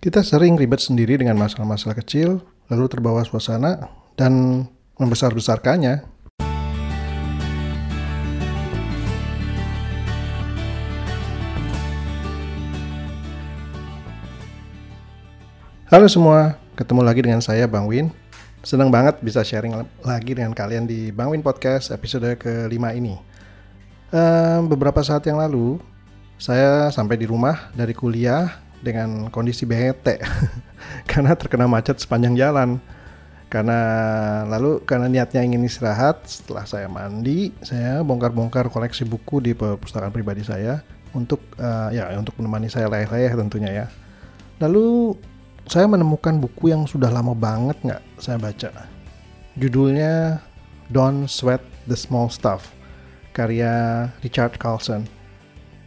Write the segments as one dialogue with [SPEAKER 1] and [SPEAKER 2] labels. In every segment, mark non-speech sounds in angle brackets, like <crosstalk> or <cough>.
[SPEAKER 1] Kita sering ribet sendiri dengan masalah-masalah kecil, lalu terbawa suasana dan membesar-besarkannya. Halo semua, ketemu lagi dengan saya Bang Win. Senang banget bisa sharing lagi dengan kalian di Bang Win Podcast episode kelima ini. Um, beberapa saat yang lalu, saya sampai di rumah dari kuliah dengan kondisi bete <laughs> karena terkena macet sepanjang jalan. Karena lalu karena niatnya ingin istirahat, setelah saya mandi, saya bongkar-bongkar koleksi buku di perpustakaan pribadi saya untuk uh, ya untuk menemani saya leleh-leleh tentunya ya. Lalu saya menemukan buku yang sudah lama banget nggak saya baca. Judulnya Don't Sweat the Small Stuff, karya Richard Carlson.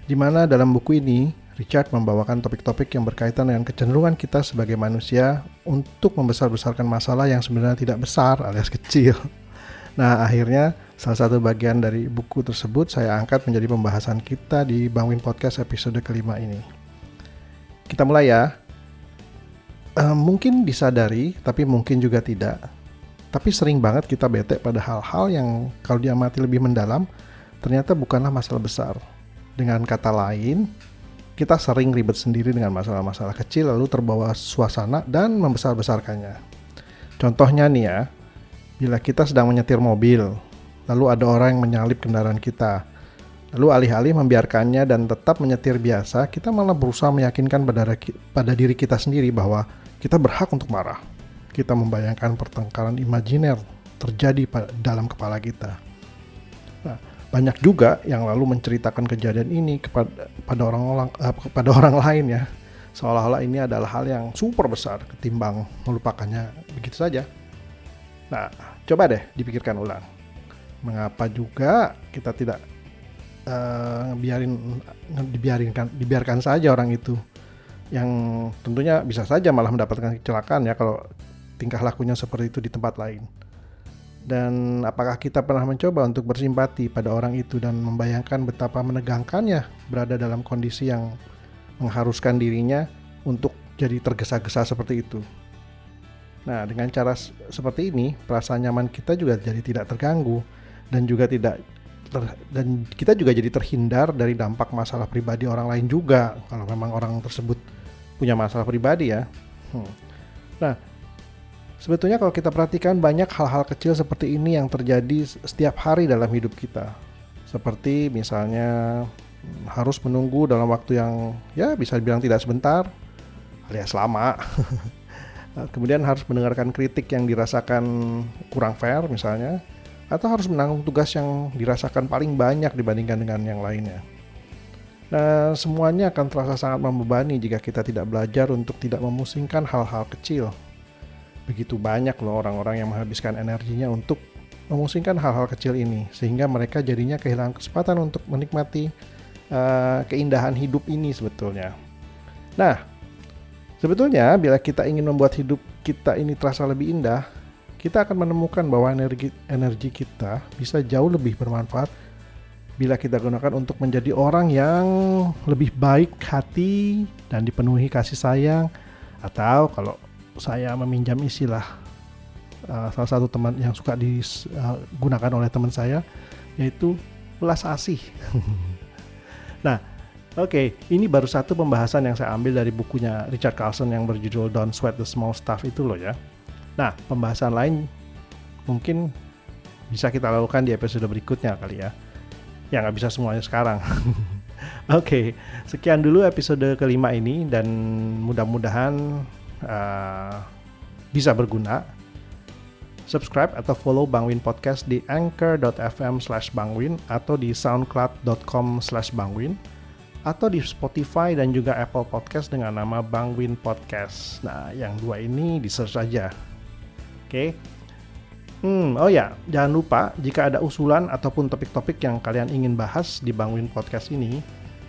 [SPEAKER 1] Di mana dalam buku ini Richard membawakan topik-topik yang berkaitan dengan kecenderungan kita sebagai manusia untuk membesar-besarkan masalah yang sebenarnya tidak besar alias kecil. <laughs> Nah, akhirnya salah satu bagian dari buku tersebut saya angkat menjadi pembahasan kita di Bangwin Podcast episode kelima ini. Kita mulai ya. Uh, mungkin disadari, tapi mungkin juga tidak. Tapi sering banget kita bete pada hal-hal yang kalau diamati lebih mendalam, ternyata bukanlah masalah besar. Dengan kata lain, kita sering ribet sendiri dengan masalah-masalah kecil lalu terbawa suasana dan membesar-besarkannya. Contohnya nih ya, bila kita sedang menyetir mobil, lalu ada orang yang menyalip kendaraan kita, lalu alih-alih membiarkannya dan tetap menyetir biasa, kita malah berusaha meyakinkan pada, pada diri kita sendiri bahwa kita berhak untuk marah. Kita membayangkan pertengkaran imajiner terjadi dalam kepala kita. Banyak juga yang lalu menceritakan kejadian ini kepada pada orang-orang uh, kepada <laughs> orang lain ya seolah-olah ini adalah hal yang super besar ketimbang melupakannya begitu saja. Nah, coba deh dipikirkan ulang. Mengapa juga kita tidak uh, biarin dibiarinkan dibiarkan saja orang itu yang tentunya bisa saja malah mendapatkan kecelakaan ya kalau tingkah lakunya seperti itu di tempat lain. Dan apakah kita pernah mencoba untuk bersimpati pada orang itu dan membayangkan betapa menegangkannya berada dalam kondisi yang mengharuskan dirinya untuk jadi tergesa-gesa seperti itu. Nah, dengan cara seperti ini, perasaan nyaman kita juga jadi tidak terganggu dan juga tidak ter, dan kita juga jadi terhindar dari dampak masalah pribadi orang lain juga kalau memang orang tersebut punya masalah pribadi ya. Hmm. Nah, Sebetulnya kalau kita perhatikan banyak hal-hal kecil seperti ini yang terjadi setiap hari dalam hidup kita. Seperti misalnya hmm, harus menunggu dalam waktu yang ya bisa dibilang tidak sebentar alias lama. <laughs> Kemudian harus mendengarkan kritik yang dirasakan kurang fair misalnya atau harus menanggung tugas yang dirasakan paling banyak dibandingkan dengan yang lainnya. Nah, semuanya akan terasa sangat membebani jika kita tidak belajar untuk tidak memusingkan hal-hal kecil begitu banyak loh orang-orang yang menghabiskan energinya untuk memusingkan hal-hal kecil ini sehingga mereka jadinya kehilangan kesempatan untuk menikmati uh, keindahan hidup ini sebetulnya. Nah, sebetulnya bila kita ingin membuat hidup kita ini terasa lebih indah, kita akan menemukan bahwa energi energi kita bisa jauh lebih bermanfaat bila kita gunakan untuk menjadi orang yang lebih baik hati dan dipenuhi kasih sayang atau kalau saya meminjam istilah uh, salah satu teman yang suka digunakan oleh teman saya yaitu belas asih. <laughs> nah, oke, okay, ini baru satu pembahasan yang saya ambil dari bukunya Richard Carlson yang berjudul Don't Sweat the Small Stuff itu loh ya. Nah, pembahasan lain mungkin bisa kita lakukan di episode berikutnya kali ya. Ya nggak bisa semuanya sekarang. <laughs> Oke, okay, sekian dulu episode kelima ini dan mudah-mudahan uh, bisa berguna. Subscribe atau follow Bangwin Podcast di anchor.fm slash bangwin atau di soundcloud.com slash bangwin atau di Spotify dan juga Apple Podcast dengan nama Bangwin Podcast. Nah, yang dua ini di search aja. Oke. Okay. Hmm, oh ya, jangan lupa jika ada usulan ataupun topik-topik yang kalian ingin bahas di Bangwin Podcast ini,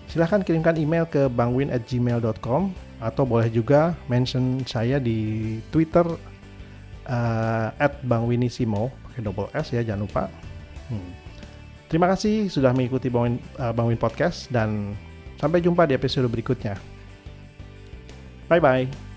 [SPEAKER 1] silahkan kirimkan email ke bangwin@gmail.com atau boleh juga mention saya di Twitter uh, @bangwinisimo pakai double S ya jangan lupa. Hmm. Terima kasih sudah mengikuti Bangwin, uh, Bangwin Podcast dan sampai jumpa di episode berikutnya. Bye bye.